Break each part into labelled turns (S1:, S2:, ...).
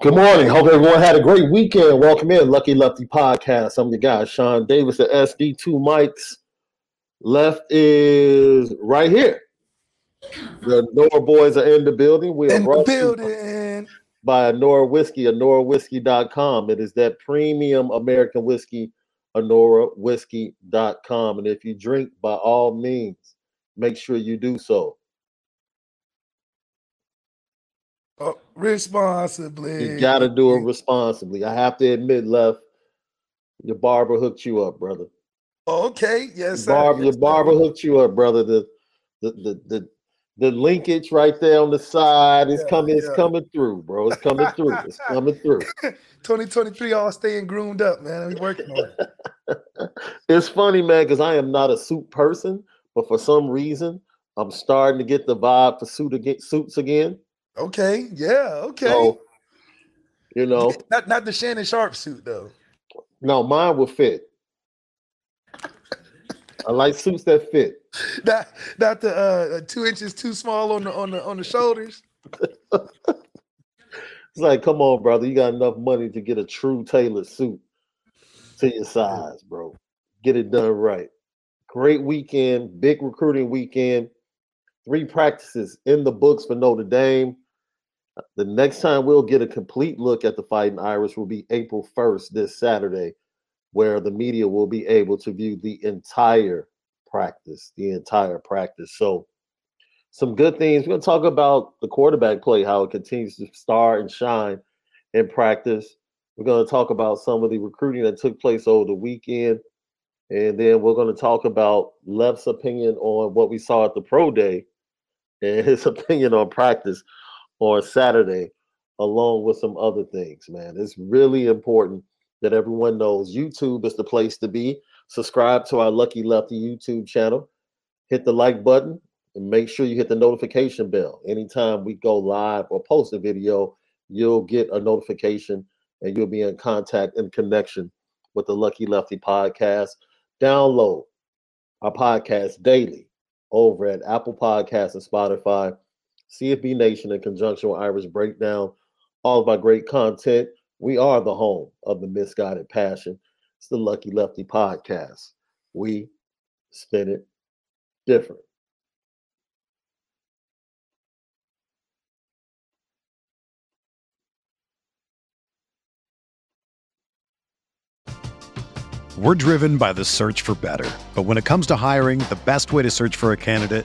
S1: Good morning. Hope everyone had a great weekend. Welcome in Lucky Lefty Podcast. I'm your guy, Shaun Davis at SD2 Mics. Left is right here. The Nora boys are in the building. We are
S2: in the
S1: brought
S2: building.
S1: by Anora Whiskey, AnoraWhiskey.com. It is that premium American whiskey, AnoraWhiskey.com. And if you drink, by all means, make sure you do so.
S2: Oh, responsibly.
S1: You got to do it responsibly. I have to admit, Left, your barber hooked you up, brother.
S2: Okay, yes.
S1: Barb, your barber hooked you up, brother. The the the the, the linkage right there on the side is
S2: Yeah,
S1: coming. It's coming through, bro. It's coming through. It's coming through.
S2: 2023 all staying groomed up, man. We working on it.
S1: It's funny, man, because I am not a suit person, but for some reason, I'm starting to get the vibe for suit again, suits again.
S2: Okay, yeah, okay.
S1: So, you know,
S2: not not the Shannon Sharpe suit though.
S1: no, mine will fit. I like suits that fit.
S2: Not not the uh, two inches too small on the on the on the shoulders.
S1: It's like, come on, brother, you got enough money to get a true tailored suit to your size, bro. Get it done right. Great weekend, big recruiting weekend. Three practices in the books for Notre Dame. The next time we'll get a complete look at the Fighting Irish will be April 1st, this Saturday, where the media will be able to view the entire practice, the entire practice. So, some good things. We're going to talk about the quarterback play, how it continues to star and shine in practice. We're going to talk about some of the recruiting that took place over the weekend. And then we're going to talk about Left's opinion on what we saw at the pro day and his opinion on practice on Saturday, along with some other things, man. It's really important that everyone knows YouTube is the place to be. Subscribe to our Lucky Lefty YouTube channel. Hit the like button and make sure you hit the notification bell. Anytime we go live or post a video, you'll get a notification and you'll be in contact and connection with the Lucky Lefty podcast. Download our podcast daily over at Apple Podcasts and Spotify. CFB Nation in conjunction with Irish Breakdown, all of our great content. We are the home of the misguided passion. It's the Lucky Lefty podcast. We spin it different.
S3: We're driven by the search for better. But when it comes to hiring, the best way to search for a candidate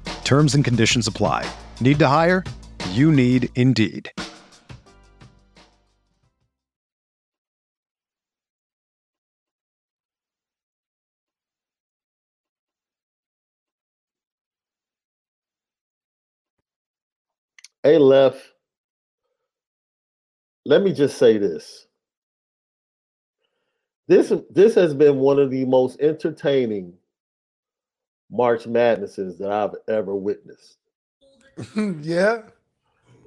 S3: Terms and conditions apply. Need to hire? You need Indeed.
S1: Hey, Left. Let me just say this. This this has been one of the most entertaining March Madnesses that I've ever witnessed.
S2: yeah.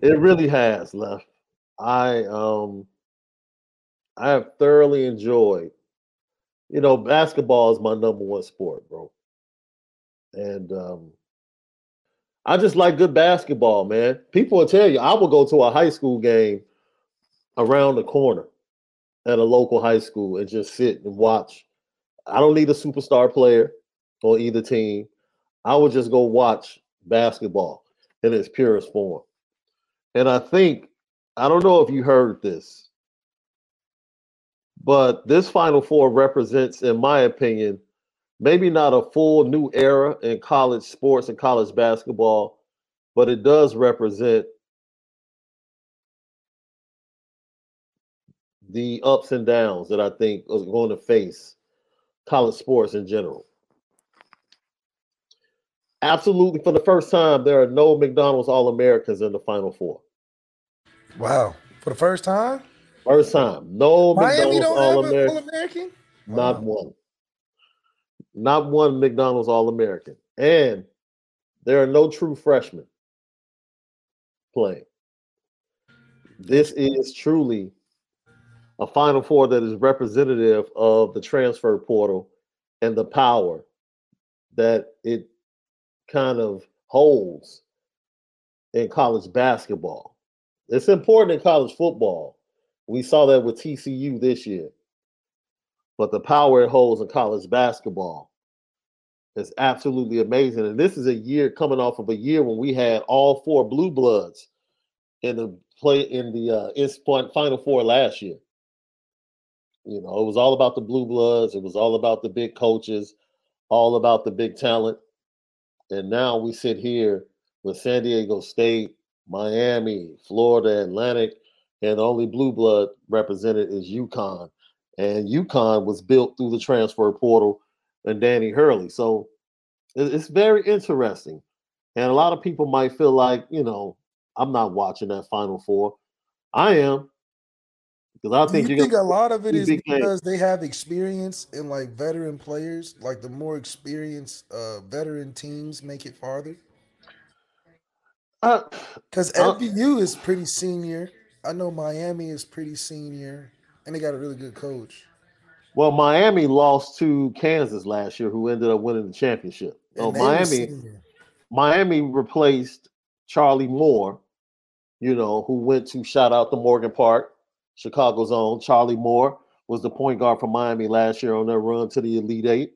S1: It really has, Left. I um I have thoroughly enjoyed. You know, basketball is my number one sport, bro. And um I just like good basketball, man. People will tell you I will go to a high school game around the corner at a local high school and just sit and watch. I don't need a superstar player on either team. I would just go watch basketball in its purest form. And I think, I don't know if you heard this, but this Final Four represents, in my opinion, maybe not a full new era in college sports and college basketball, but it does represent the ups and downs that I think is going to face college sports in general. Absolutely, for the first time, there are no McDonald's All Americans in the Final Four.
S2: Wow. For the first time?
S1: First time. No
S2: Miami
S1: McDonald's All American.
S2: All-American?
S1: Not one. Not one McDonald's All American. And there are no true freshmen playing. This is truly a Final Four that is representative of the transfer portal and the power that it kind of holds in college basketball. It's important in college football. We saw that with TCU this year. But the power it holds in college basketball is absolutely amazing. And this is a year coming off of a year when we had all four blue bloods in the play in the uh final four last year. You know, it was all about the blue bloods, it was all about the big coaches, all about the big talent. And now we sit here with San Diego State, Miami, Florida Atlantic, and only blue blood represented is UConn. And UConn was built through the transfer portal and Danny Hurley. So it's very interesting. And a lot of people might feel like, you know, I'm not watching that Final Four. I am. Because I think
S2: you think a lot of it is because they have experience and like veteran players? Like the more experienced uh veteran teams make it farther?
S1: Uh,
S2: Because
S1: Uh,
S2: FAU is pretty senior. I know Miami is pretty senior, and they got a really good coach.
S1: well, Miami lost to Kansas last year, who ended up winning the championship. Oh,
S2: they
S1: Miami. Miami replaced Charlie Moore, you know, who went to shout out to Morgan Park, Chicago's own. Charlie Moore was the point guard for Miami last year on their run to the Elite Eight.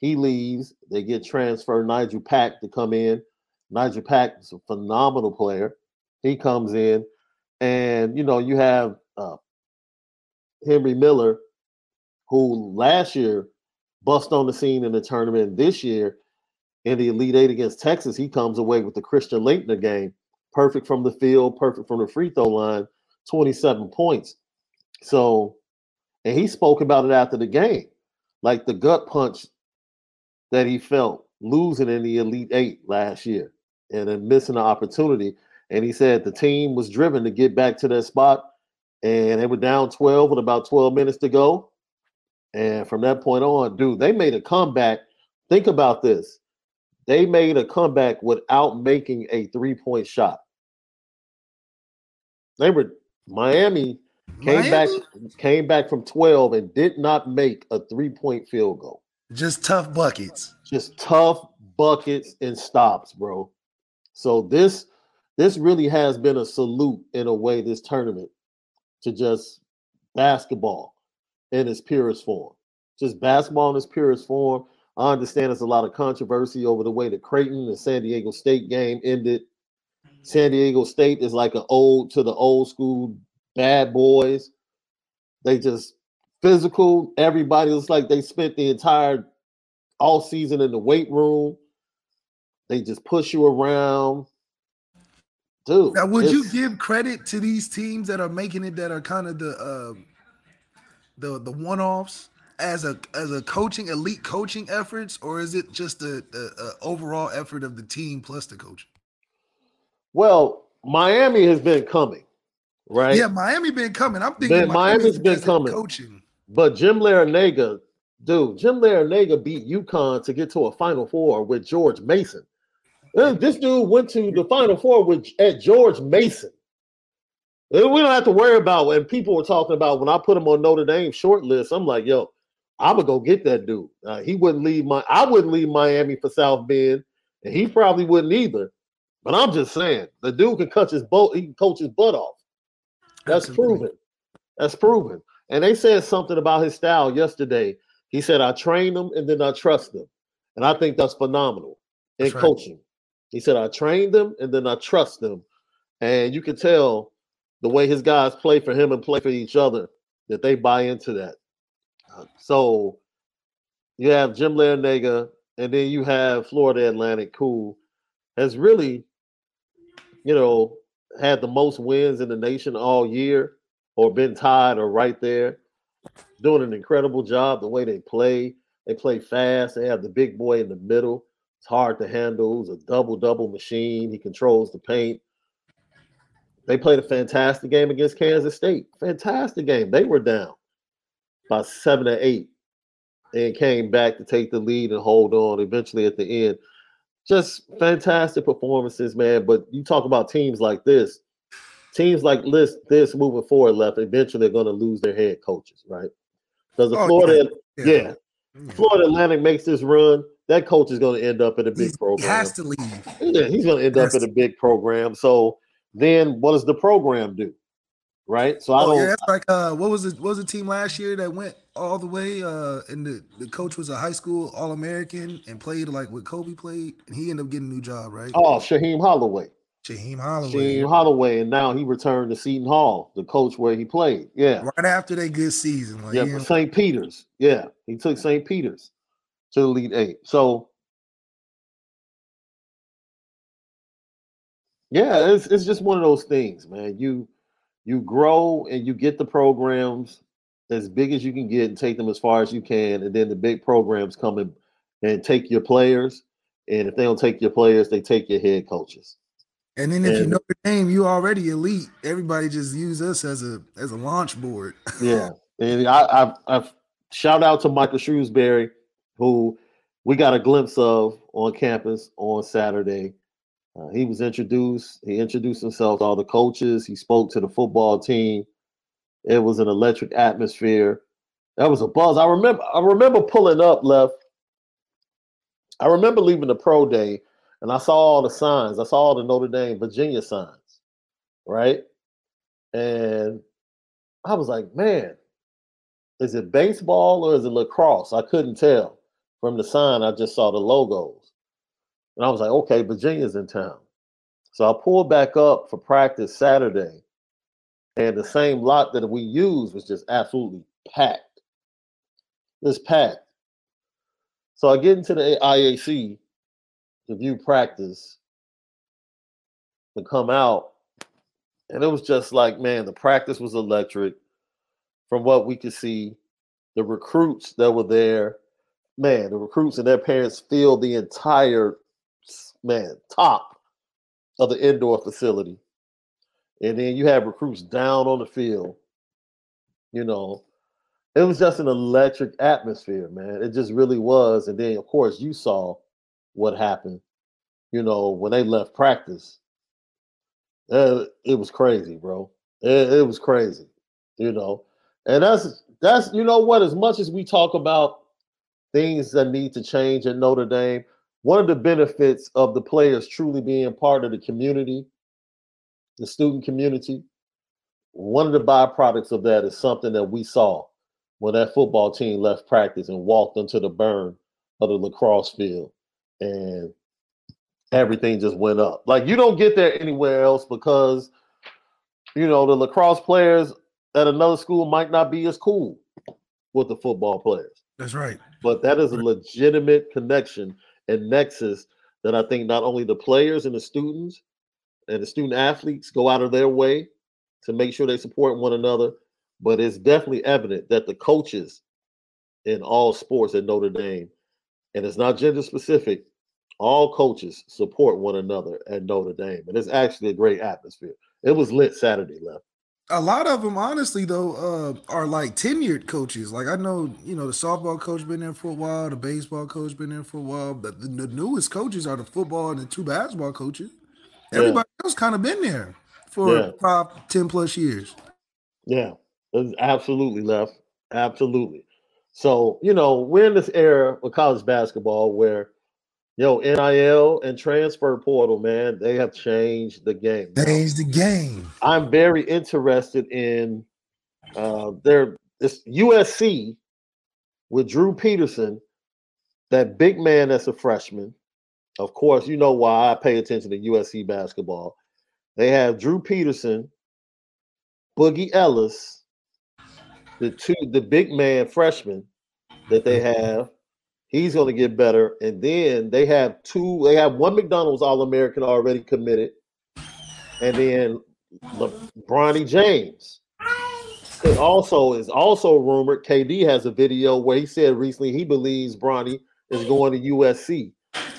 S1: He leaves. They get transferred Nigel Pack to come in. Nigel Pack is a phenomenal player. He comes in, and you know, you have uh, Henry Miller, who last year bust on the scene in the tournament. This year, in the Elite Eight against Texas, he comes away with the Christian Laettner game. Perfect from the field, perfect from the free throw line, 27 points. So, and he spoke about it after the game, like the gut punch that he felt losing in the Elite Eight last year and then missing the opportunity. And he said the team was driven to get back to that spot, and they were down 12 with about 12 minutes to go. And from that point on, dude, they made a comeback. Think about this. They made a comeback without making a three-point shot. They were Miami came back came back from 12 and did not make a three-point field goal.
S2: Just tough buckets.
S1: Just tough buckets and stops, bro. So this this really has been a salute in a way this tournament to just basketball in its purest form. just basketball in its purest form. I understand there's a lot of controversy over the way the Creighton and San Diego State game ended. San Diego State is like an old to the old school bad boys. They just physical. Everybody looks like they spent the entire all season in the weight room. They just push you around. Dude.
S2: Now, would you give credit to these teams that are making it that are kind of the uh, the the one offs as a as a coaching elite coaching efforts, or is it just a, a, a overall effort of the team plus the coaching?
S1: Well, Miami has been coming, right?
S2: Yeah, Miami been coming. I'm thinking
S1: Miami's been coming.
S2: Coaching,
S1: but Jim Larrañaga, dude, Jim Larrañaga beat UConn to get to a Final Four with George Mason. This dude went to the Final Four with at George Mason. We don't have to worry about when people were talking about when I put him on Notre Dame short list. I'm like, yo, I'm gonna go get that dude. Uh, he wouldn't leave my, I wouldn't leave Miami for South Bend, and he probably wouldn't either. But I'm just saying, the dude can cut his boat, he can coach his butt off. That's Absolutely. proven. That's proven. And they said something about his style yesterday. He said, I train them and then I trust them. And I think that's phenomenal in that's coaching. Right. He said, I train them and then I trust them. And you can tell the way his guys play for him and play for each other that they buy into that. So you have Jim Larrañaga, and then you have Florida Atlantic, who has really, you know, had the most wins in the nation all year, or been tied or right there, doing an incredible job. The way they play, they play fast. They have the big boy in the middle. It's hard to handle. He's a double double machine. He controls the paint. They played a fantastic game against Kansas State. Fantastic game. They were down by seven or eight and came back to take the lead and hold on eventually at the end. Just fantastic performances, man. But you talk about teams like this, teams like this, this moving forward left, eventually they're going to lose their head coaches, right? Because the oh, Florida, yeah. yeah. Mm-hmm. Florida Atlantic makes this run, that coach is going to end up in a big
S2: he's,
S1: program.
S2: He has to leave.
S1: Yeah, he's going to end up in a big program. So then, what does the program do? Right. So I oh, don't. Yeah,
S2: that's like uh, what was it? What was the team last year that went all the way? Uh, and the, the coach was a high school All American and played like what Kobe played, and he ended up getting a new job, right?
S1: Oh, Shaheen Holloway.
S2: Shaheen Holloway.
S1: Shaheen Holloway, and now he returned to Seton Hall, the coach where he played. Yeah.
S2: Right after that good season.
S1: Like, yeah, St. Peter's. Yeah, he took St. Peter's to the lead Eight. So yeah, it's it's just one of those things, man. You you grow and you get the programs as big as you can get and take them as far as you can, and then the big programs come in and take your players. And if they don't take your players, they take your head coaches.
S2: And then if and, you know the name, you already elite. Everybody just use us as a as a launch board.
S1: yeah, and I, I've, I've shout out to Micah Shrewsberry, who we got a glimpse of on campus on Saturday. Uh, he was introduced. He introduced himself to all the coaches. He spoke to the football team. It was an electric atmosphere. That was a buzz. I remember. I remember pulling up left. I remember leaving the pro day, and I saw all the signs. I saw all the Notre Dame, Virginia signs, right? And I was like, man, is it baseball or is it lacrosse? I couldn't tell from the sign, I just saw the logos. And I was like, okay, Virginia's in town. So I pulled back up for practice Saturday, and the same lot that we used was just absolutely packed. Just packed. So I get into the IAC to view practice to come out, and it was just like, man, the practice was electric. From what we could see, the recruits that were there, man, the recruits and their parents filled the entire man top of the indoor facility. And then you have recruits down on the field. You know, it was just an electric atmosphere, man. It just really was. And then, of course, you saw what happened, you know, when they left practice. Uh, it was crazy, bro. It, it was crazy, you know. And that's that's you know what, as much as we talk about things that need to change at Notre Dame. One of the benefits of the players truly being part of the community, the student community, one of the byproducts of that is something that we saw when that football team left practice and walked into the burn of the lacrosse field and everything just went up. Like you don't get there anywhere else because you know the lacrosse players at another school might not be as cool with the football players.
S2: That's right.
S1: But that is a legitimate connection and nexus that I think not only the players and the students and the student athletes go out of their way to make sure they support one another, but it's definitely evident that the coaches in all sports at Notre Dame, and it's not gender specific, all coaches support one another at Notre Dame. And it's actually a great atmosphere. It was lit Saturday, left.
S2: A lot of them, honestly, though, uh, are like tenured coaches. Like I know, you know, the softball coach been there for a while, the baseball coach been there for a while, but the, the newest coaches are the football and the two basketball coaches. Everybody yeah. else kind of been there for yeah. five, ten plus years.
S1: Yeah, absolutely left. Absolutely. So, you know, we're in this era of college basketball where, yo, NIL and transfer portal, man, they have changed the game.
S2: Changed the game.
S1: I'm very interested in uh their this USC with Drew Peterson, that big man that's a freshman. Of course, you know why I pay attention to USC basketball. They have Drew Peterson, Boogie Ellis, the two, the big man freshman that they have. He's going to get better, and then they have two. They have one McDonald's All American already committed, and then Le- Bronny James. It also is also rumored. KD has a video where he said recently he believes Bronny is going to USC.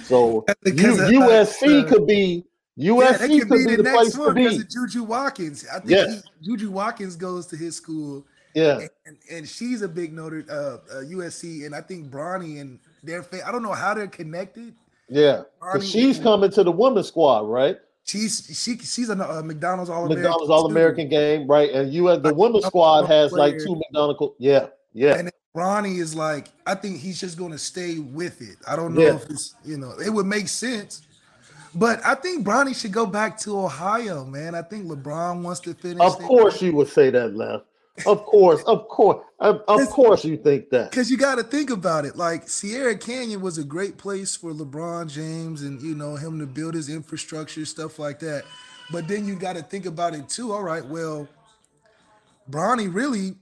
S1: So USC uh, could be USC yeah, could, could, be, be the, the place to be.
S2: Juju Watkins. I think yes. he, Juju Watkins goes to his school.
S1: Yeah,
S2: and, and she's a big noted uh, uh, USC, and I think Bronny and their fa- I don't know how they're connected.
S1: Yeah, because she's coming to the women's squad, right?
S2: She's she she's a uh, McDonald's All
S1: McDonald's All American game, right? And you the women's squad has like two McDonald's. Yeah, yeah.
S2: And Bronny is like, I think he's just going to stay with it. I don't know yeah. if it's you know it would make sense but I think Bronny should go back to Ohio, man. I think LeBron wants to finish.
S1: Of course, you would say that, left. Of course, of course, of, of course, you think that.
S2: Because you got to think about it. Like Sierra Canyon was a great place for LeBron James and you know him to build his infrastructure, stuff like that. But then you got to think about it too. All right, well, Bronny really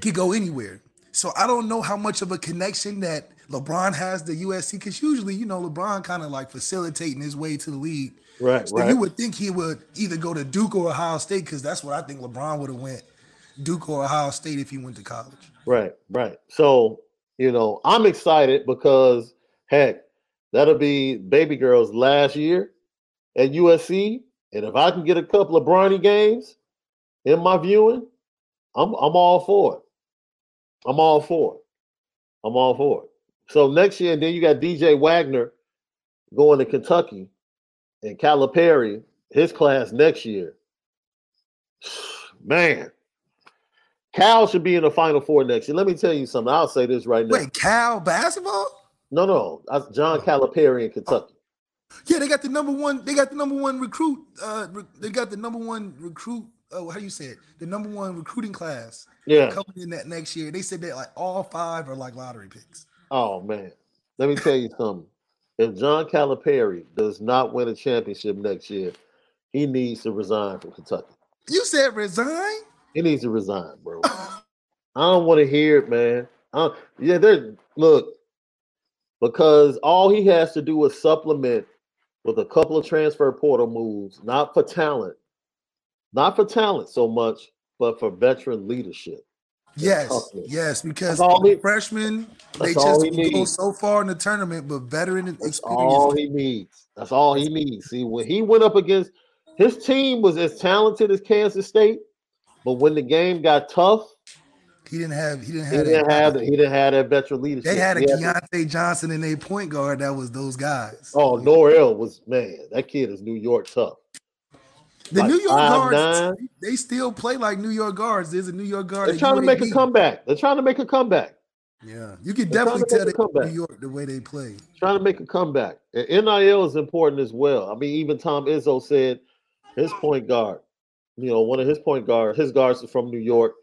S2: could go anywhere. So I don't know how much of a connection that LeBron has the USC because usually, you know, LeBron kind of like facilitating his way to the league.
S1: Right,
S2: so
S1: right.
S2: You would think he would either go to Duke or Ohio State because that's what I think LeBron would have went Duke or Ohio State if he went to college.
S1: Right, right. So you know, I'm excited because heck, that'll be baby girl's last year at USC, and if I can get a couple of Bronny games in my viewing, I'm I'm all for it. I'm all for it. I'm all for it. So next year, and then you got DJ Wagner going to Kentucky and Calipari, his class next year. Man, Cal should be in the Final Four next year. Let me tell you something. I'll say this right now.
S2: Wait, Cal basketball?
S1: No, no, that's John Calipari in Kentucky.
S2: Yeah, they got the number one. They got the number one recruit. Uh, they got the number one recruit. Oh, how do you say it? The number one recruiting class.
S1: Yeah,
S2: coming in that next year. They said that like all five are like lottery picks.
S1: Oh man, let me tell you something. If John Calipari does not win a championship next year, he needs to resign from Kentucky.
S2: You said resign?
S1: He needs to resign, bro. I don't want to hear it, man. Uh, yeah, there. Look, because all he has to do is supplement with a couple of transfer portal moves, not for talent, not for talent so much, but for veteran leadership.
S2: Yes, yes, because all he, freshmen they just go so far in the tournament, but veteran experience.
S1: that's experience. all he needs. That's all he needs. See, when he went up against his team was as talented as Kansas State, but when the game got tough,
S2: he didn't have he didn't
S1: have he didn't have, he didn't have that veteran leadership.
S2: They had a Keyontae Johnson and a point guard that was those guys.
S1: Oh, Nowell was man, that kid is New York tough.
S2: The like New York five, guards, nine. they still play like New York guards. There's a New York guard.
S1: They're trying to make a comeback. They're trying to make a comeback.
S2: Yeah, you can They're definitely tell that New York the way they play.
S1: Trying to make a comeback. And NIL is important as well. I mean, even Tom Izzo said his point guard, you know, one of his point guard, his guards are from New York,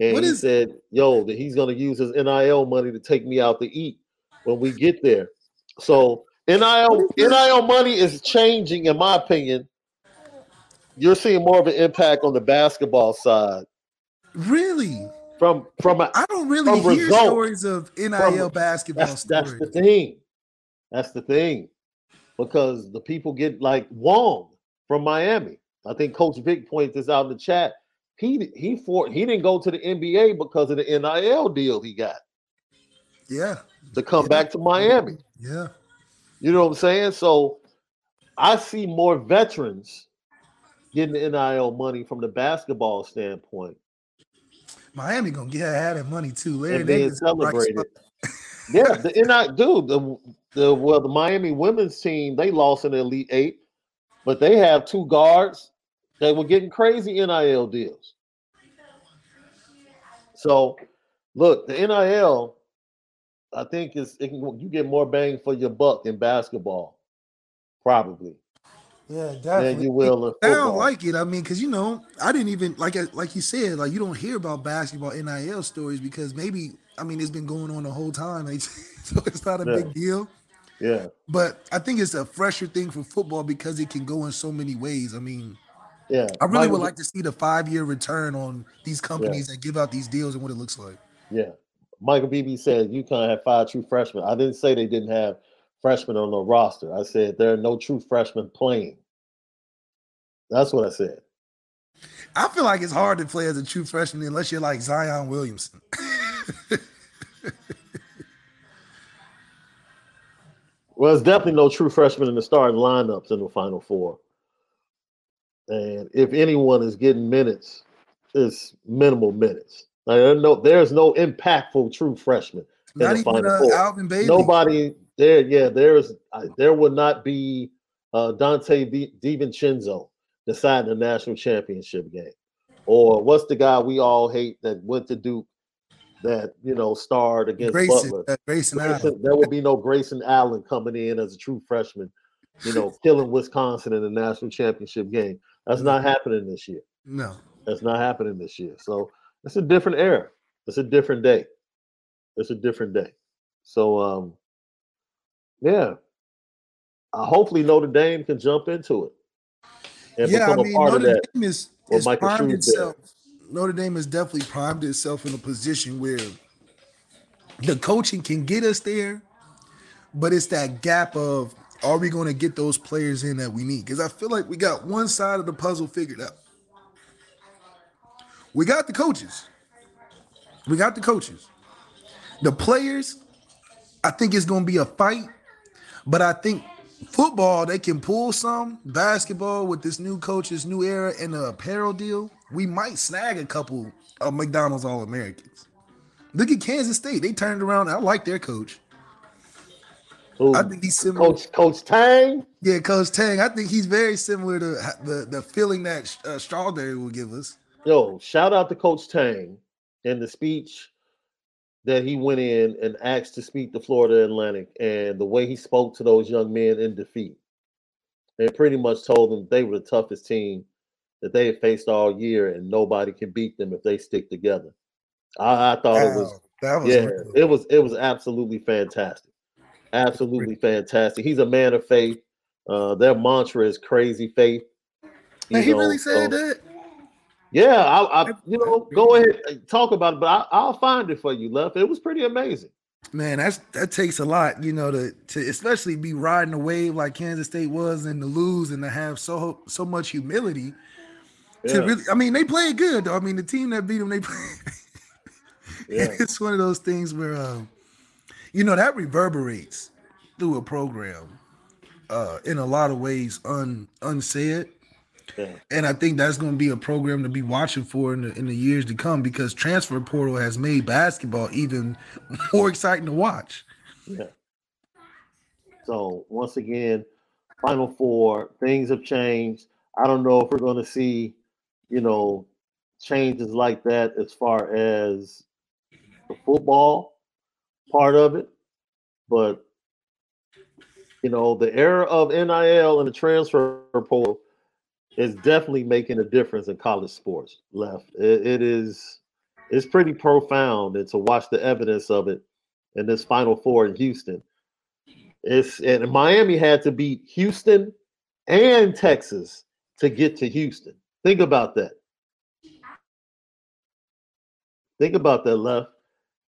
S1: and
S2: What
S1: he
S2: is-
S1: said, "Yo, that he's going to use his NIL money to take me out to eat when we get there." So NIL NIL money is changing, in my opinion. You're seeing more of an impact on the basketball side
S2: Really?
S1: from from
S2: I don't really
S1: From
S2: hear stories of NIL
S1: From-
S2: basketball
S1: that's that's the thing. That's the thing, because the people get like Wong from Miami. I think Coach Vic pointed this out in the chat. He he for he didn't go to the NBA because of the NIL deal he got
S2: yeah,
S1: to come
S2: Yeah.
S1: back to Miami.
S2: yeah.
S1: You know what I'm saying? So I see more veterans getting the NIL money from the basketball standpoint.
S2: Miami gonna get had that money too. Larry
S1: and being celebrated. yeah, the NIL dude, the, the well, the Miami women's team they lost in the Elite Eight, but they have two guards that were getting crazy NIL deals. So, look, the NIL, I think is it can, you get more bang for your buck in basketball, probably
S2: Yeah,
S1: than
S2: definitely.
S1: you will in
S2: I don't like it. I mean, because you know, I didn't even like like you said, like you don't hear about basketball NIL stories because maybe I mean it's been going on the whole time, like, so it's not a
S1: Yeah.
S2: big deal.
S1: yeah,
S2: But I think it's a fresher thing for football because it can go in so many ways. I mean,
S1: yeah.
S2: I really would like to see the five year return on these companies that give out these deals and what it looks like.
S1: Yeah. Michael Beebe said UConn had five true freshmen. I didn't say they didn't have freshmen on the roster. I said there are no true freshmen playing. That's what I said.
S2: I feel like it's hard to play as a true freshman unless you're like Zion Williamson.
S1: Well, there's definitely no true freshmen in the starting lineups in the Final Four. And if anyone is getting minutes, it's minimal minutes. Like, there's no, there's no impactful true freshman. in the
S2: even
S1: Final
S2: uh. Alvin Bailey.
S1: Nobody there. Yeah, there's uh, there would not be uh, Donte Di- DiVincenzo deciding the national championship game, or what's the guy we all hate that went to Duke that you know starred against
S2: Grayson,
S1: Butler.
S2: uh, Grayson Allen.
S1: Grayson- there would be no Grayson Allen coming in as a true freshman, you know, killing Wisconsin in the national championship game. That's not happening this year.
S2: No.
S1: That's not happening this year. So it's a different era. It's a different day. It's a different day. So um yeah. Uh, hopefully Notre Dame can jump into it and
S2: yeah, I
S1: become
S2: mean,
S1: a part
S2: Notre
S1: of that.
S2: Dame is, is primed itself. Notre Dame has definitely primed itself in a position where the coaching can get us there, but it's that gap of are we going to get those players in that we need? Because I feel like we got one side of the puzzle figured out. We got the coaches. We got the coaches. The players, I think it's going to be a fight, but I think football they can pull some. Basketball with this new coach, this new era, and the apparel deal, we might snag a couple of McDonald's All Americans. Look at Kansas State; they turned around. I like their coach. I think he's similar.
S1: Coach Coach Tang.
S2: Yeah, Coach Tang. I think he's very similar to the the feeling that uh, Strawberry will give us.
S1: Yo, shout out to Coach Tang in the speech that he went in and asked to speak to Florida Atlantic and the way he spoke to those young men in defeat. And pretty much told them they were the toughest team that they had faced all year and nobody can beat them if they stick together. I, I thought it was
S2: that was
S1: yeah,
S2: real.
S1: it was it was absolutely fantastic. Absolutely fantastic. He's a man of faith. Uh, their mantra is crazy faith.
S2: Man, he
S1: know,
S2: really said
S1: so-
S2: that.
S1: yeah, I, I you know, go ahead and talk about it, but I, I'll find it for you, Left. It was pretty amazing.
S2: Man, that's that takes a lot, you know, to to especially be riding a wave like Kansas State was and to lose and to have so so much humility
S1: Yeah,
S2: to really. I mean, they played good. Though. I mean, the team that beat them, they. Play,
S1: yeah,
S2: it's one of those things where, um, you know, that reverberates through a program uh, in a lot of ways un unsaid.
S1: yeah,
S2: And I think that's going to be a program to be watching for in the, in the years to come because transfer portal has made basketball even more exciting to watch.
S1: yeah. So once again, Final Four, things have changed. I don't know if we're going to see, you know, changes like that as far as the football part of it, but you know, the era of NIL and the transfer portal is definitely making a difference in college sports. Left, it, it is, it's pretty profound. And to watch the evidence of it in this Final Four in Houston, it's and Miami had to beat Houston and Texas to get to Houston. Think about that. Think about that, left.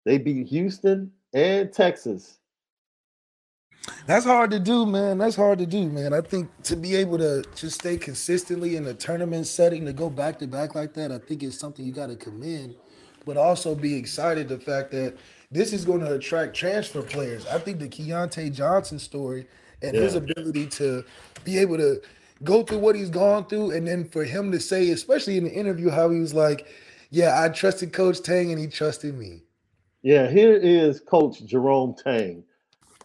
S1: They beat Houston and Texas.
S2: That's hard to do, man. That's hard to do, man. I think to be able to just stay consistently in a tournament setting to go back to back like that, I think it's something you got to commend, but also be excited the fact that this is going to attract transfer players. I think the Keyontae Johnson story and his ability to be able to go through what he's gone through, and then for him to say, especially in the interview, how he was like, "Yeah, I trusted Coach Tang, and he trusted me."
S1: Yeah, here is Coach Jerome Tang.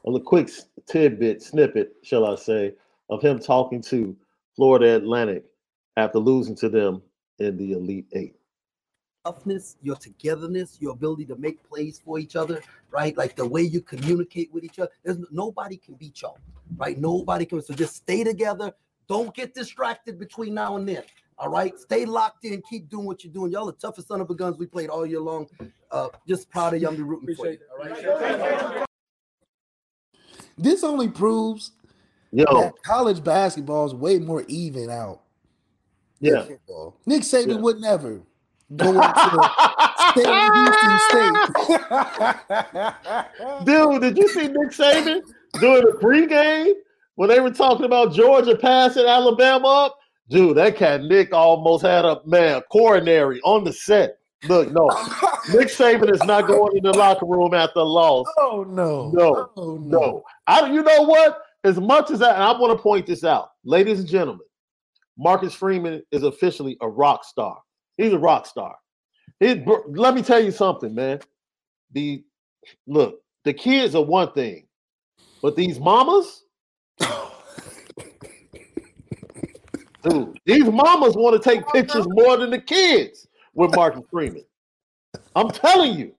S1: A quick tidbit, snippet, shall I say, of him talking to Florida Atlantic after losing to them in the Elite Eight.
S4: toughness, your togetherness, your ability to make plays for each other, right? Like the way you communicate with each other. There's nobody can beat y'all, right? Nobody can. So just stay together. Don't get distracted between now and then. All right, stay locked in. Keep doing what you're doing. Y'all the toughest son of a guns we played all year long. Uh, just proud of y'all. Be rooting for you. All right.
S2: This only proves
S1: Yo,
S2: that college basketball is way more even out.
S1: yeah.
S2: Nick Saban
S1: Yeah.
S2: would never go into stay in Houston State.
S1: Dude, did you see Nick Saban doing the pregame when they were talking about Georgia passing Alabama up? Dude, that cat Nick almost had a man coronary on the set. Look, no, Nick Saban is not going in the locker room after a loss.
S2: oh no.
S1: No,
S2: Oh no.
S1: No, I. You know what? As much as that, and I want to point this out, ladies and gentlemen, Marcus Freeman is officially a rock star. He's a rock star. He, let me tell you something, man. The look, the kids are one thing, but these mamas, dude, these mamas want to take pictures more than the kids with Marcus Freeman. I'm telling you,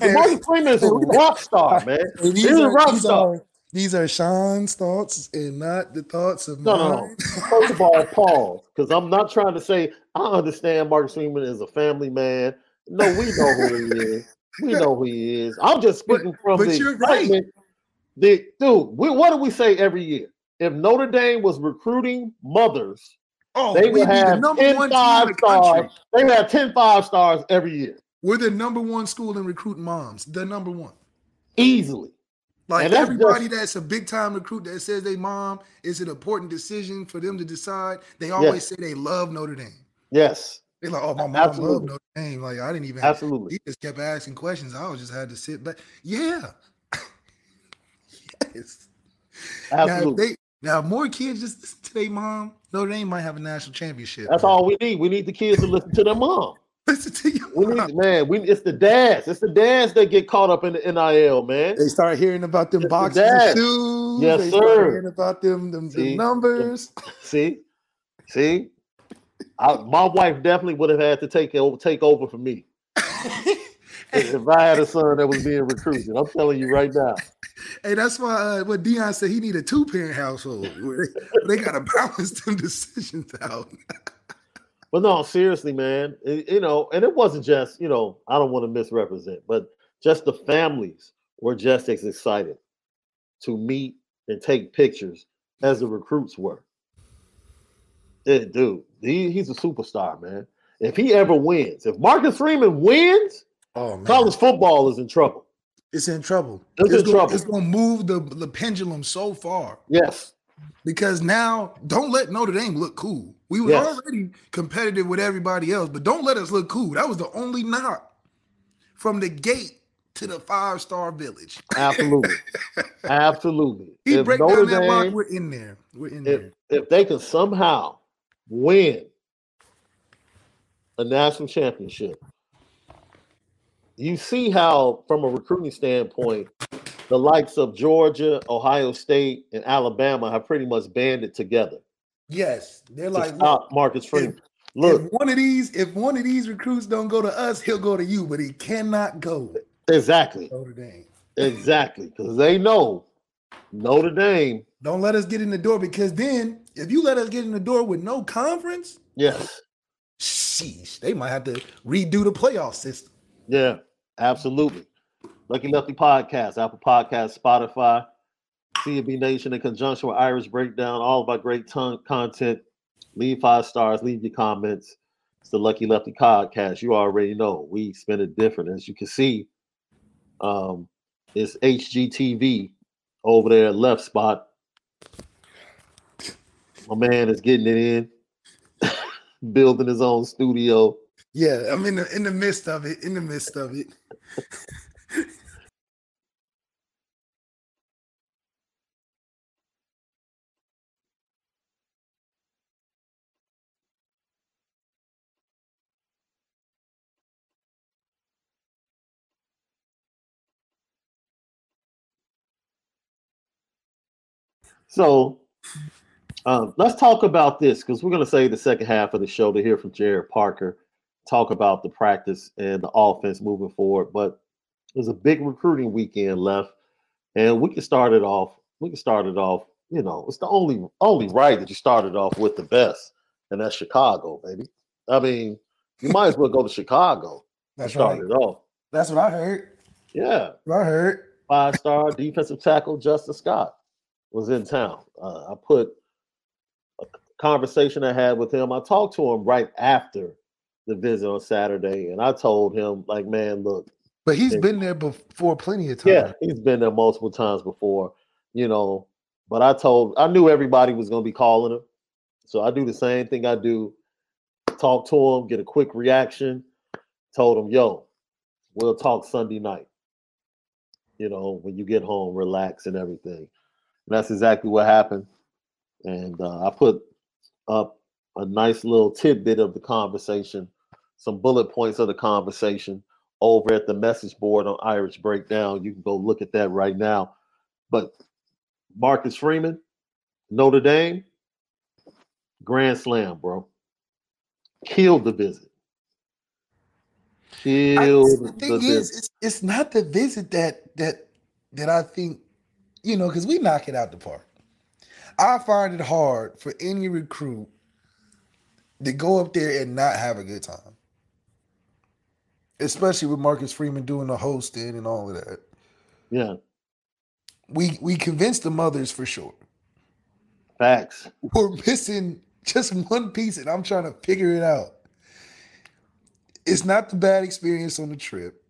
S2: Hey,
S1: Marcus Freeman is a rock star, man.
S2: Hey,
S1: He's a rock
S2: these
S1: star.
S2: are- these are Sean's thoughts and not the thoughts of
S1: No, no, no. First of all, pause, because I'm not trying to say I understand Marcus Freeman is a family man. No, we know who he is. We know who he is. I'm just speaking from
S2: but
S1: the
S2: you're right.
S1: excitement. The dude, we, what do we say every year? If Notre Dame was recruiting mothers,
S2: Oh,
S1: they would
S2: the
S1: have
S2: number
S1: 10
S2: one
S1: five
S2: the
S1: stars. They would have 10 five stars every year,
S2: We're the number one school in recruiting moms. The number one.
S1: easily.
S2: Like
S1: And that's
S2: everybody
S1: just-
S2: that's a big time recruit that says they mom is an important decision for them to decide. They always say they love Notre Dame.
S1: Yes,
S2: They're like, oh, my mom
S1: Absolutely.
S2: loved Notre Dame. Like I didn't even.
S1: absolutely.
S2: He just kept asking questions. I was just had to sit back. Yeah. yes. Now, if
S1: Absolutely.
S2: Now more kids just listen to their mom, Notre Dame might have a national championship.
S1: That's
S2: man.
S1: all we need. We need the kids to listen to their mom.
S2: Listen to your
S1: We
S2: mom.
S1: need, man. We it's the dads. It's the dads that get caught up in the NIL, man.
S2: They start hearing about them
S1: It's
S2: boxes of shoes.
S1: Yes,
S2: they start
S1: sir.
S2: hearing about them, them, them numbers.
S1: See, see, I, my wife definitely would have had to take over, take over for me if I had a son that was being recruited. I'm telling you right now.
S2: Hey, that's why uh, what Dion said he need a two parent household they, they got to balance them decisions out.
S1: But no, seriously, man. it- you know, and it wasn't just you know. I don't want to misrepresent, but just the families were just as excited to meet and take pictures as the recruits were. Eh, dude, he, he's a superstar, man. If he ever wins, if Marcus Freeman wins,
S2: Oh man,
S1: college football is in trouble.
S2: It's in trouble.
S1: It's in
S2: gonna,
S1: trouble.
S2: It's going to move the, the pendulum so far
S1: Yes,
S2: because now don't let Notre Dame look cool. We were
S1: Yes.
S2: already competitive with everybody else, but don't let us look cool. That was the only knock from the gate to the five star village.
S1: absolutely, absolutely.
S2: He
S1: If
S2: break
S1: Notre
S2: down that.
S1: Dame,
S2: We're in there. We're in
S1: if
S2: there.
S1: if they can somehow win a national championship, you see how, from a recruiting standpoint, the likes of Georgia, Ohio State, and Alabama have pretty much banded together
S2: Yes, they're like,
S1: stop Marcus Freeman.
S2: if
S1: Look,
S2: one of these, if one of these recruits don't go to us, he'll go to you, but he cannot go
S1: exactly,
S2: Notre Dame.
S1: exactly, because they know Notre Dame.
S2: Don't let us get in the door because then if you let us get in the door with no conference,
S1: Yes,
S2: sheesh, they might have to redo the playoff system.
S1: Yeah, absolutely. Lucky Lefty Podcast, Apple Podcast, Spotify, CB Nation in conjunction with Irish Breakdown, all of our great ton- content. Leave five stars, leave your comments. It's the Lucky Lefty Podcast. You already know we spin it different. As you can see, um, it's HGTV over there, left spot. My man is getting it in, building his own studio.
S2: Yeah, I'm in the in the midst of it. In the midst of it.
S1: So um, let's talk about this because we're going to save the second half of the show to hear from Gerad Parker, talk about the practice and the offense moving forward. But there's a big recruiting weekend left, and we can start it off. We can start it off. You know, it's the only only right that you started off with the best, and that's Chicago, baby. I mean, you might as well go to Chicago.
S2: That's
S1: start
S2: right.
S1: it off.
S2: That's what I heard.
S1: Yeah,
S2: I heard.
S1: five star defensive tackle Justin Scott was in town. Uh, I put a conversation I had with him. I talked to him right after the visit on Saturday, and I told him, like, man, look,
S2: But he's been there before plenty of times.
S1: yeah, he's been there multiple times before, you know. But I told, I knew everybody was going to be calling him, so I do the same thing I do. Talk to him, get a quick reaction. Told him, yo, we'll talk Sunday night. You know, when you get home, relax and everything. And that's exactly what happened. And uh, I put up a nice little tidbit of the conversation, some bullet points of the conversation over at the message board on Irish Breakdown. You can go look at that right now. But Marcus Freeman, Notre Dame, Grand Slam, bro. Killed the visit.
S2: I-
S1: Killed
S2: the
S1: the
S2: thing is,
S1: visit.
S2: it's, it's not the visit that that that I think, you know, because we knock it out the park. I find it hard for any recruit to go up there and not have a good time. Especially with Marcus Freeman doing the hosting and all of that.
S1: Yeah,
S2: We we convinced the mothers for sure.
S1: facts.
S2: We're missing just one piece, and I'm trying to figure it out. It's not the bad experience on the trip.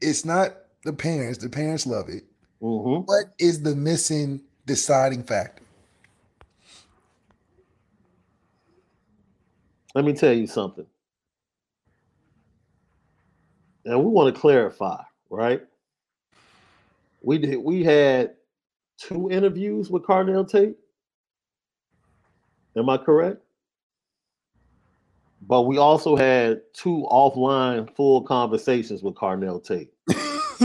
S2: It's not the parents. The parents love it.
S1: hmm
S2: What is the missing deciding factor?
S1: Let me tell you something. And we want to clarify, right? We did we had two interviews with Carnell Tate. Am I correct? But we also had two offline full conversations with Carnell Tate.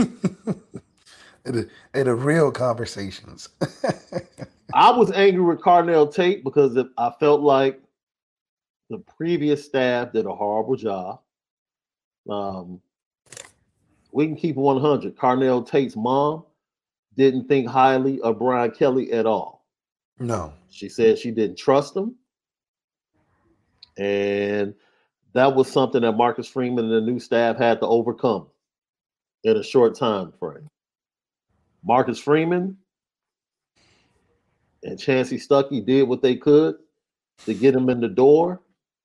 S2: and, the, real conversations.
S1: I was angry with Carnell Tate because I felt like the previous staff did a horrible job. Um, we can keep 100. Carnell Tate's mom didn't think highly of Brian Kelly at all.
S2: no.
S1: She said she didn't trust him. And that was something that Marcus Freeman and the new staff had to overcome in a short time frame. Marcus Freeman and Chansi Stuckey did what they could to get him in the door.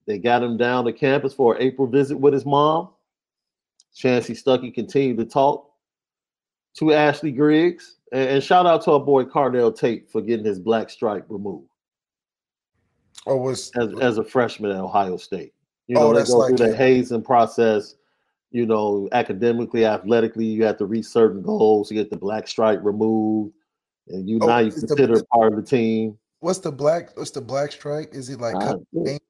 S1: They got him down to campus for an April visit with his mom. Chansi Stuckey continued to talk to Ashley Griggs. And, and shout out to our boy Carnell Tate for getting his black stripe removed
S2: Or was
S1: as, as a freshman at Ohio State. You
S2: Oh,
S1: know, they go
S2: like
S1: through the hazing process. You know, academically, athletically, you have to reach certain goals to get the black stripe removed, and you
S2: Oh,
S1: now you
S2: is the-
S1: consider part of the team.
S2: What's the black what's the black strike? Is it like
S1: I,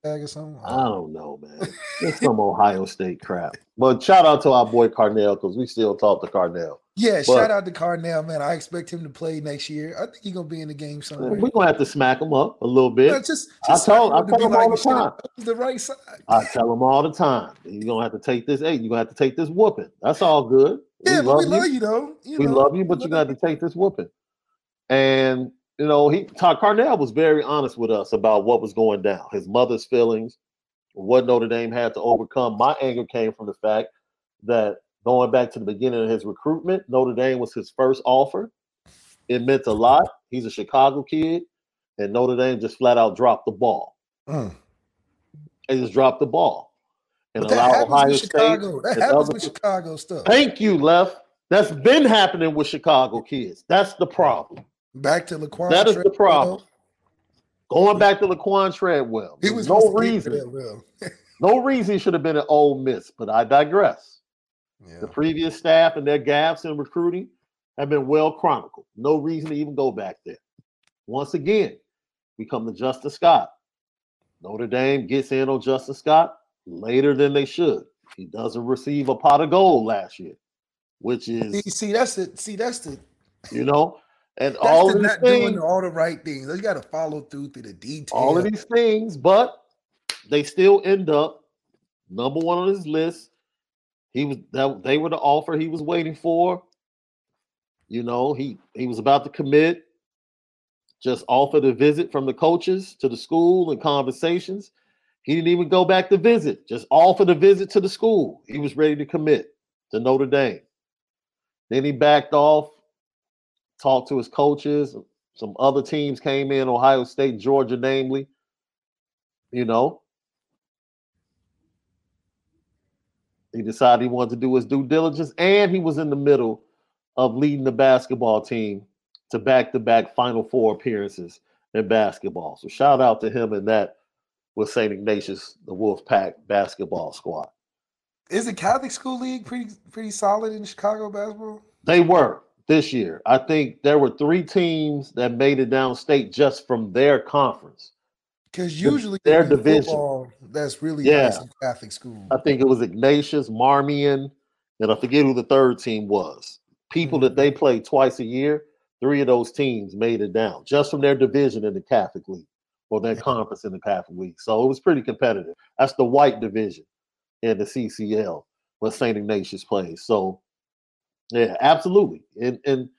S2: tag or something?
S1: I oh. don't know, man. It's some Ohio State crap. But shout out to our boy Carnell because we still talk to Carnell.
S2: Yeah,
S1: But-
S2: shout out to Carnell, man. I expect him to play next year. I think he's gonna be in the game somewhere.
S1: We're gonna have to smack him up a little bit.
S2: Yeah, just,
S1: I
S2: just
S1: told- I tell him all
S2: you
S1: the time.
S2: the right side.
S1: I tell him all the time, you're gonna have to take this. Hey, you're gonna have to take this whooping. That's all good.
S2: yeah, but
S1: love
S2: we
S1: you.
S2: love you though. You
S1: we
S2: know,
S1: love you, but you got to take this whooping. And you know, he Todd Carnell was very honest with us about what was going down, his mother's feelings, what Notre Dame had to overcome. My anger came from the fact that going back to the beginning of his recruitment, Notre Dame was his first offer. It meant a lot. He's a Chicago kid, and Notre Dame just flat out dropped the ball.
S2: Mm.
S1: They just dropped the ball and
S2: But happens
S1: Ohio State.
S2: Chicago. That happens with Chicago stuff.
S1: Thank you, Left. That's been happening with Chicago kids. That's the problem.
S2: Back to Laquan.
S1: That is the problem. Going back to Laquan Treadwell,
S2: He was
S1: no
S2: supposed to get
S1: reason, no reason he should have been an Ole Miss. But I digress.
S2: Yeah.
S1: The previous staff and their gaps in recruiting have been well chronicled. No reason to even go back there. Once again, we come to Justin Scott. Notre Dame gets in on Justin Scott later than they should. He doesn't receive a pot of gold last year, which is,
S2: see, that's it. See, that's the
S1: you know, and
S2: that's
S1: all
S2: the
S1: of these
S2: not doing
S1: things,
S2: all the right things. You got to follow through through the details.
S1: all of these things, but they still end up number one on his list. He was that they were the offer he was waiting for. You know, he he was about to commit. Just offered a visit from the coaches to the school and conversations. He didn't even go back to visit. Just offered a visit to the school. He was ready to commit to Notre Dame. Then he backed off, talked to his coaches. Some other teams came in, Ohio State, Georgia, namely. You know, he decided he wanted to do his due diligence, and he was in the middle of leading the basketball team to back-to-back Final Four appearances in basketball. So shout out to him and that with St. Ignatius, the Wolf Pack basketball squad.
S2: Is the Catholic school league pretty pretty solid in Chicago basketball?
S1: They were this year. I think there were three teams that made it downstate just from their conference.
S2: Because usually
S1: their division.
S2: football, that's really
S1: Yeah.
S2: nice in Catholic school.
S1: I think it was Ignatius, Marmion, and I forget who the third team was. People that they mm-hmm. played twice a year, three of those teams made it down just from their division in the Catholic League or their conference in the Catholic League. So it was pretty competitive. That's the white division in the CCL where St. Ignatius plays. So yeah, absolutely. And and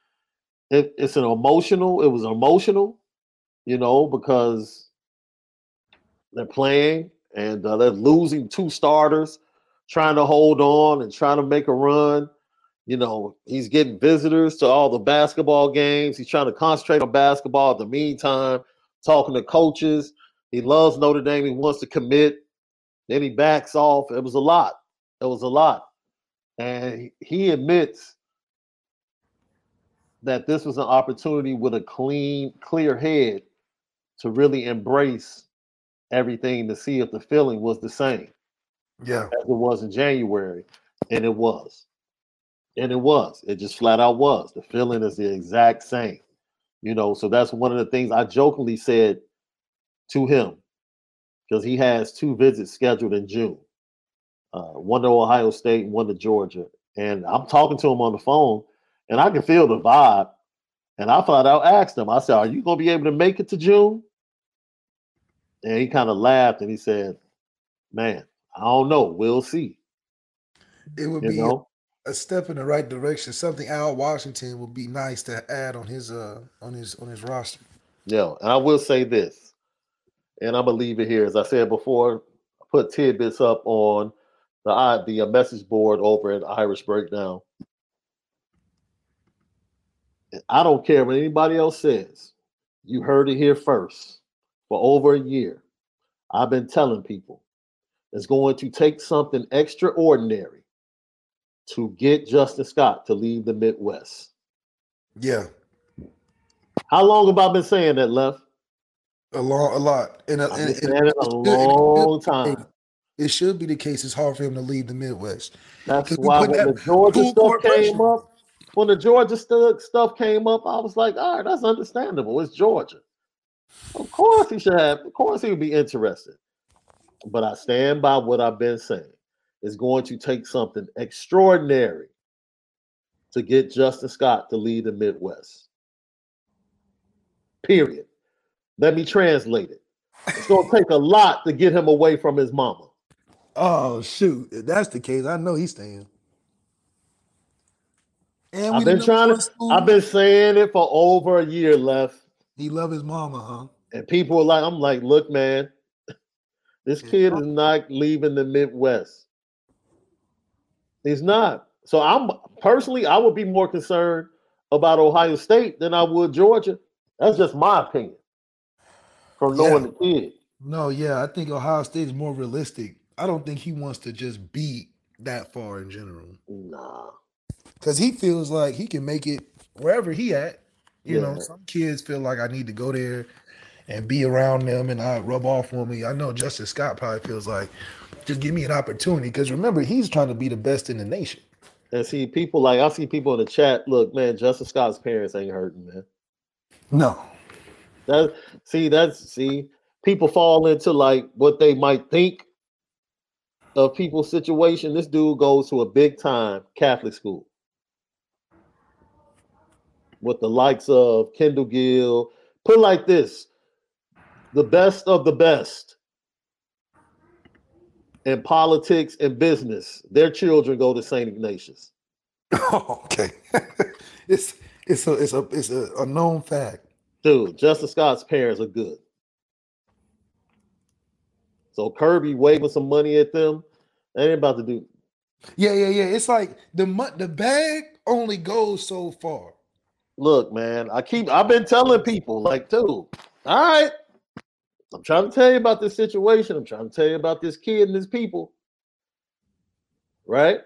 S1: it, it's an emotional, it was emotional, you know, because they're playing and uh, they're losing two starters, trying to hold on and trying to make a run. You know, he's getting visitors to all the basketball games. He's trying to concentrate on basketball the meantime, talking to coaches. He loves Notre Dame. He wants to commit. Then he backs off. It was a lot. It was a lot. And he admits that this was an opportunity with a clean, clear head to really embrace everything to see if the feeling was the same
S2: Yeah.
S1: as it was in January. And it was. And it was. It just flat out was. The feeling is the exact same. You know, so that's one of the things I jokingly said to him because he has two visits scheduled in June uh, one to Ohio State one to Georgia. And I'm talking to him on the phone and I can feel the vibe. And I thought I asked him, I said, Are you going to be able to make it to June? And he kind of laughed and he said, Man, I don't know. We'll see.
S2: It would
S1: You
S2: be
S1: know,
S2: a step in the right direction. Something Al Washington would be nice to add on his uh on his on his roster.
S1: yeah. And I will say this, and I'm gonna leave it here. As I said before, I put tidbits up on the the message board over at Irish Breakdown. And I don't care what anybody else says. You heard it here first. For over a year, I've been telling people it's going to take something extraordinary to get Justin Scott to leave the Midwest.
S2: Yeah,
S1: How long have I been saying that, Left?
S2: a lot, a lot, and, uh,
S1: I've
S2: and, and
S1: it a long time.
S2: It should be the case. It's hard for him to leave the Midwest.
S1: That's why when
S2: that
S1: the Georgia stuff came up, when the Georgia stu- stuff came up, I was like, all right, that's understandable. It's Georgia. Of course he should have, of course he would be interested. But I stand by what I've been saying. It's going to take something extraordinary to get Justin Scott to lead the Midwest. Period. Let me translate it. It's going to take a lot to get him away from his mama.
S2: Oh shoot! If that's the case, I know he's staying. And
S1: I've been trying to. I've been saying it for over a year left,
S2: He love his mama, huh?
S1: and people are like, "I'm like, look, man, This kid is not leaving the Midwest. He's not. So I'm personally, I would be more concerned about Ohio State than I would Georgia. That's just my opinion from knowing
S2: Yeah.
S1: the kid.
S2: No, yeah, I think Ohio State is more realistic. I don't think he wants to just be that far in general
S1: Nah.
S2: Because he feels like he can make it wherever he at. You know, some kids feel like I need to go there and be around them and I rub off on me. I know Justin Scott probably feels like just give me an opportunity because remember he's trying to be the best in the nation.
S1: And see people like I see people in the chat. Look, man, Justin Scott's parents ain't hurting, man.
S2: No,
S1: That see, that's see, people fall into like what they might think of people's situation. This dude goes to a big time Catholic school with the likes of Kendall Gill. Put it like this: the best of the best in politics and business. Their children go to St. Ignatius.
S2: okay. it's it's a it's a it's a, a known fact.
S1: Dude, Justin Scott's parents are good. So Kirby waving some money at them, they ain't about to do.
S2: Yeah, yeah, yeah. It's like the the bag only goes so far.
S1: Look, man, I keep I've been telling people, like, dude, all right. I'm trying to tell you about this situation. I'm trying to tell you about this kid and his people. Right?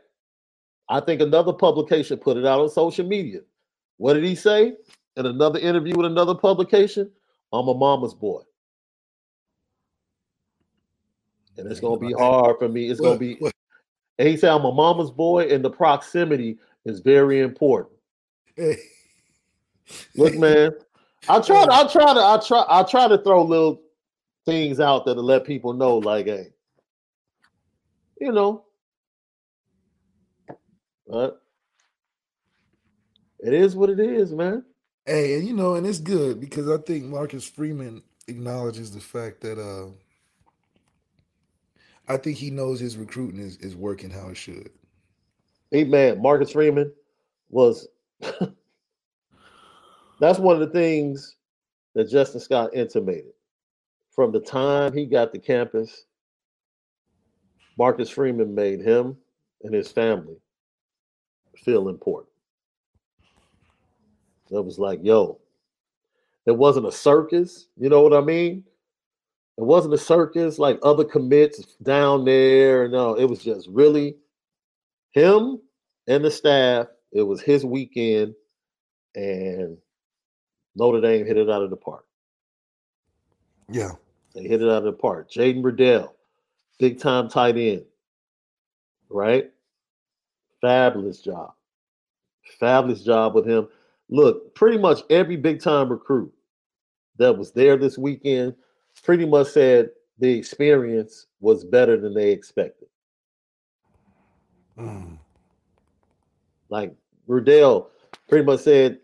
S1: I think another publication put it out on social media. What did he say in another interview with another publication? I'm a mama's boy. And it's gonna be hard for me. It's gonna be and he said I'm a mama's boy, and the proximity is very important. Look, man, I try to, I try to, I try, I try to throw little things out there to let people know, like, hey, you know, but it is what it is, man.
S2: Hey, and you know, and it's good because I think Marcus Freeman acknowledges the fact that uh I think he knows his recruiting is, is working how it should.
S1: Hey, man, Marcus Freeman was. that's one of the things that Justin Scott intimated from the time he got to campus. Marcus Freeman made him and his family feel important. It was like, yo, it wasn't a circus. You know what I mean? It wasn't a circus like other commits down there. No, it was just really him and the staff. It was his weekend, and Notre Dame hit it out of the park.
S2: Yeah.
S1: They hit it out of the park. Jaden Redell, big time tight end, right? Fabulous job. Fabulous job with him. Look, pretty much every big time recruit that was there this weekend pretty much said the experience was better than they expected.
S2: Mm.
S1: Like Redell pretty much said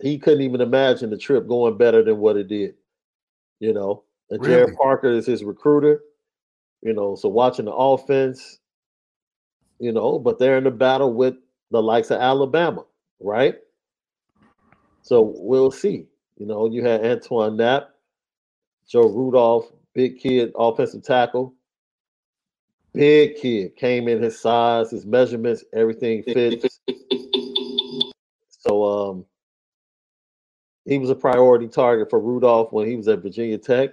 S1: he couldn't even imagine the trip going better than what it did. You know, and
S2: Gerad
S1: Parker is his recruiter. You know, so watching the offense, you know, but they're in the battle with the likes of Alabama, right? So we'll see. You know, you had Antoine Knapp, Joe Rudolph, big kid, offensive tackle. Big kid came in his size, his measurements, everything fits. So um he was a priority target for Rudolph when he was at Virginia Tech,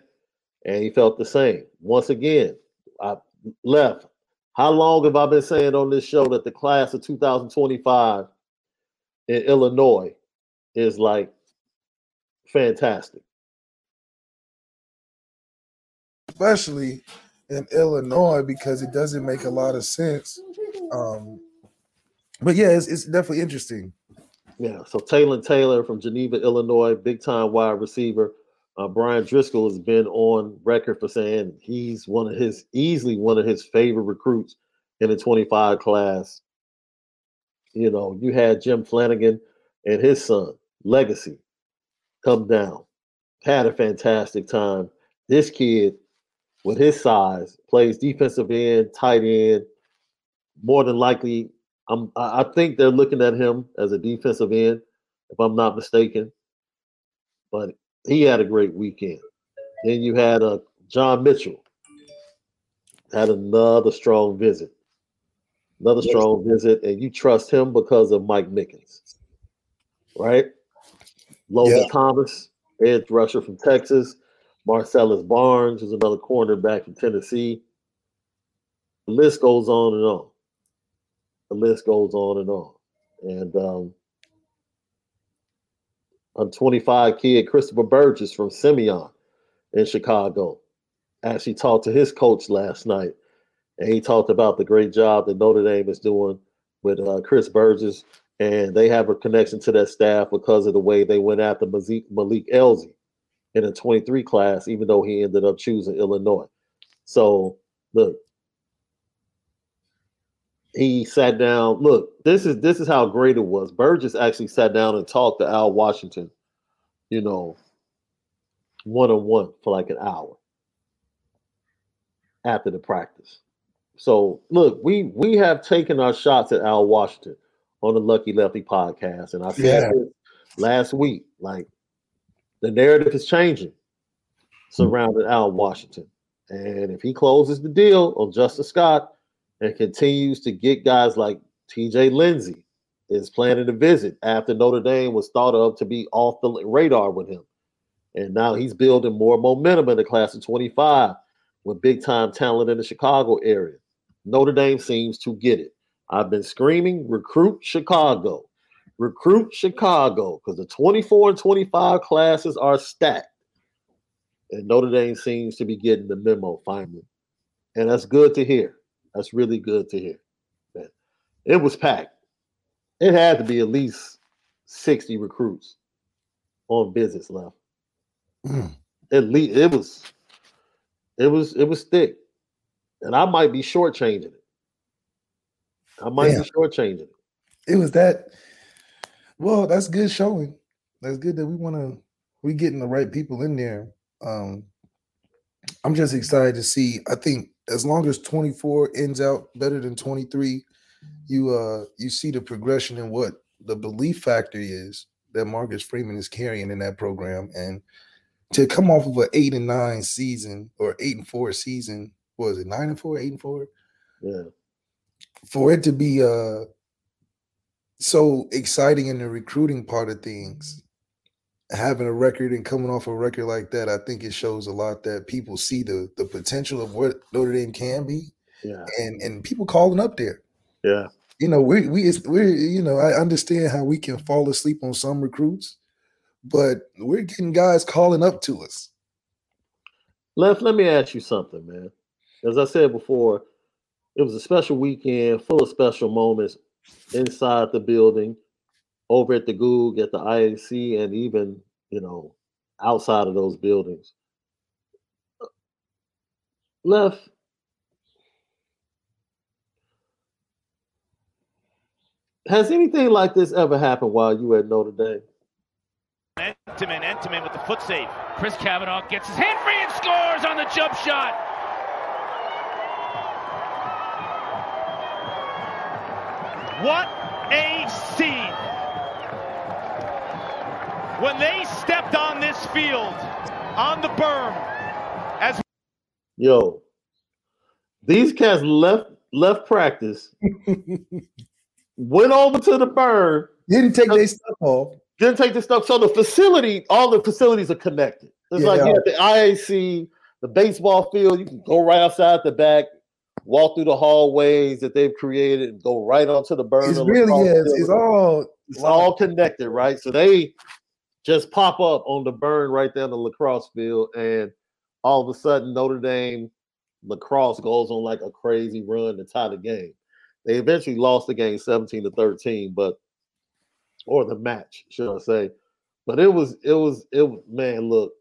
S1: and he felt the same. Once again, I left. How long have I been saying on this show that the class of 2025 in Illinois is like fantastic?
S2: Especially in Illinois because it doesn't make a lot of sense. Um but yeah, it's, it's definitely interesting.
S1: Yeah, so Taylor Taylor from Geneva, Illinois, big time wide receiver. Uh, Brian Driscoll has been on record for saying he's one of his easily one of his favorite recruits in the 25 class. You know, you had Jim Flanigan and his son, Legacy, come down, had a fantastic time. This kid, with his size, plays defensive end, tight end. More than likely, I'm, I think they're looking at him as a defensive end, if I'm not mistaken. But he had a great weekend. Then you had uh, John Mitchell, had another strong visit. Another strong visit, and you trust him because of Mike Mickens, right? Logan
S2: Yeah.
S1: Thomas, edge rusher from Texas. Marcellus Barnes is another cornerback from Tennessee. The list goes on and on. The list goes on and on. And um, a 25 kid, Christopher Burgess from Simeon in Chicago, actually talked to his coach last night. And he talked about the great job that Notre Dame is doing with uh, Chris Burgess. And they have a connection to that staff because of the way they went after Malik, Malik Elzy in a 23 class, even though he ended up choosing Illinois. So, look, he sat down. Look, this is this is how great it was. Burgess actually sat down and talked to Al Washington, you know, one on one for like an hour after the practice. So look, we we have taken our shots at Al Washington on the Lucky Lefty podcast, and I said
S2: Yeah.
S1: last week, like the narrative is changing surrounding Al Washington, and if he closes the deal on Justin Scott and continues to get guys like T.J. Lindsey is planning to visit after Notre Dame was thought of to be off the radar with him, and now he's building more momentum in the class of 25 with big time talent in the Chicago area. Notre Dame seems to get it. I've been screaming, recruit Chicago, recruit Chicago, because the 24 and 25 classes are stacked. And Notre Dame seems to be getting the memo finally. And that's good to hear. That's really good to hear. Man, it was packed. It had to be at least 60 recruits on business left.
S2: Mm.
S1: At least it was it was it was thick. And I might be shortchanging it. I might
S2: Damn.
S1: be shortchanging it.
S2: It was that. Well, that's good showing. That's good that we want to. We getting the right people in there. Um, I'm just excited to see. I think as long as 24 ends out better than 23, you uh you see the progression in what the belief factor is that Marcus Freeman is carrying in that program, and to come off of an eight and nine season or eight and four season, was it nine and four, eight and four?
S1: Yeah.
S2: for it to be uh so exciting in the recruiting part of things having a record and coming off a record like that i think it shows a lot that people see the the potential of what notre dame can be
S1: Yeah.
S2: and and people calling up there
S1: Yeah.
S2: you know we we we're you know i understand how we can fall asleep on some recruits but we're getting guys calling up to us
S1: Left, let me ask you something, man. As I said before, it was a special weekend full of special moments inside the building, over at the Gug, at the IAC, and even, you know, outside of those buildings. Uh, left, has anything like this ever happened while you were at Notre Dame?
S5: Entenmann, Entenmann with the foot save. Chris Kavanagh gets his hand free and scores on the jump shot. What a scene! When they stepped on this field, on the berm, as
S1: Yo, these cats left left practice, went over to the berm,
S2: didn't take their stuff off
S1: didn't take the stuff. So the facility, all the facilities are connected. It's like
S2: Yeah.
S1: you have the IAC, the baseball field. You can go right outside the back, walk through the hallways that they've created, and go right onto the berm.
S2: it's really
S1: lacrosse
S2: yeah, it's all
S1: It's all connected, right? So they just pop up on the berm right there on the lacrosse field, and all of a sudden Notre Dame lacrosse goes on like a crazy run to tie the game. They eventually lost the game 17 to 13, but or the match, should I say. But it was it was it was man, look,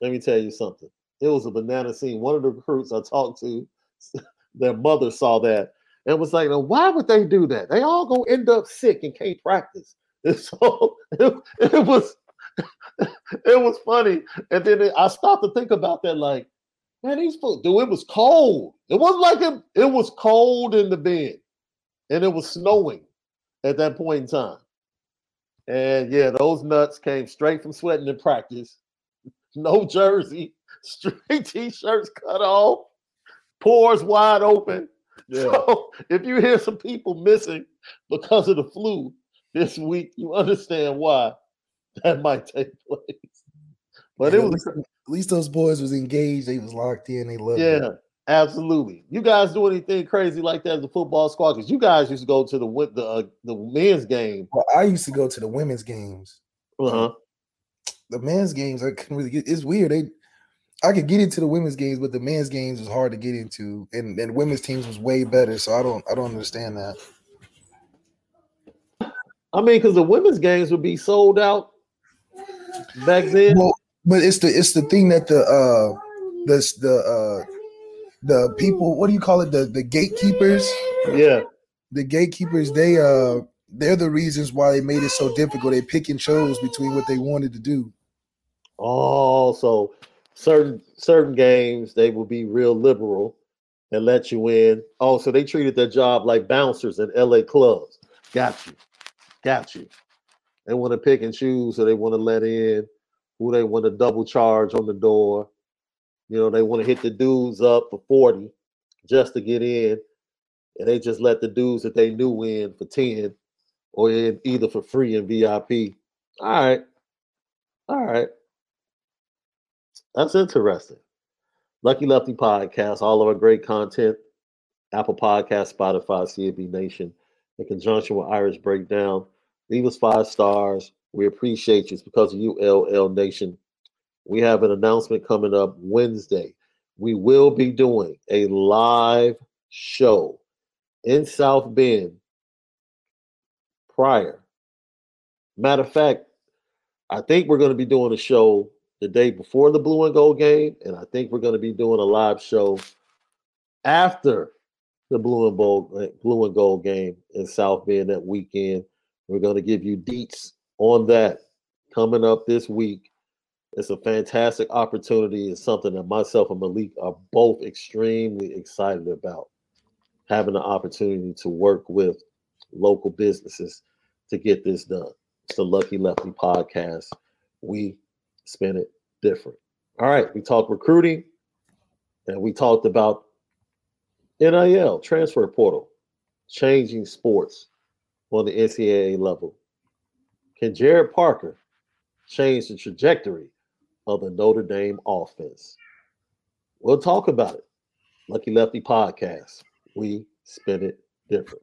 S1: let me tell you something. It was a banana scene. One of the recruits I talked to, their mother saw that and was like, why would they do that? They all gonna end up sick and can't practice. And so it, it was it was funny. And then it- I stopped to think about that, like, man, these folks, dude, it was cold. It wasn't like it, it was cold in the bed, and it was snowing at that point in time. And yeah, those nuts came straight from sweating in practice. No jersey, straight t-shirts cut off. pores wide open.
S2: Yeah.
S1: So if you hear some people missing because of the flu this week, you understand why that might take place. But
S2: Yeah,
S1: it was
S2: at least those boys was engaged. They was locked in. They loved it.
S1: yeah, absolutely. You guys do anything crazy like that as a football squad? Because you guys used to go to the the uh, the men's game.
S2: Well, I used to go to the women's games.
S1: Uh-huh.
S2: The men's games, I couldn't really get. It's weird. They, I could get into the women's games, but the men's games was hard to get into, and and women's teams was way better. So I don't, I don't understand that.
S1: I mean, because the women's games would be sold out back then.
S2: Well, but it's the it's the thing that the uh the the uh the people what do you call it the the gatekeepers
S1: yeah,
S2: the gatekeepers they uh they're the reasons why they made it so difficult they pick and chose between what they wanted to do
S1: Oh, so certain certain games they will be real liberal and let you in. Oh, so they treated their job like bouncers in LA clubs. Got you. Got you. They want to pick and choose, so they want to let in who they want to double charge on the door. You know, they want to hit the dudes up for 40 just to get in. And they just let the dudes that they knew in for 10 or in either for free in VIP. All right. All right. That's interesting. Lucky Lefty Podcast, all of our great content, Apple Podcast, Spotify, CAB Nation, in conjunction with Irish Breakdown. Leave us five stars. We appreciate you. It's because of you, LL Nation. We have an announcement coming up Wednesday. We will be doing a live show in South Bend prior. Matter of fact, I think we're going to be doing a show the day before the blue and gold game, and I think we're going to be doing a live show after the blue and gold blue and gold game in South Bend that weekend. We're going to give you deets on that coming up this week. It's a fantastic opportunity. It's something that myself and Malik are both extremely excited about. Having the opportunity to work with local businesses to get this done. It's the Lucky Lefty podcast. We spin it different. All right, we talked recruiting and we talked about NIL, transfer portal, changing sports on the NCAA level. Can Gerad Parker change the trajectory of the Notre Dame offense? We'll talk about it. Lucky Lefty podcast. We spin it different.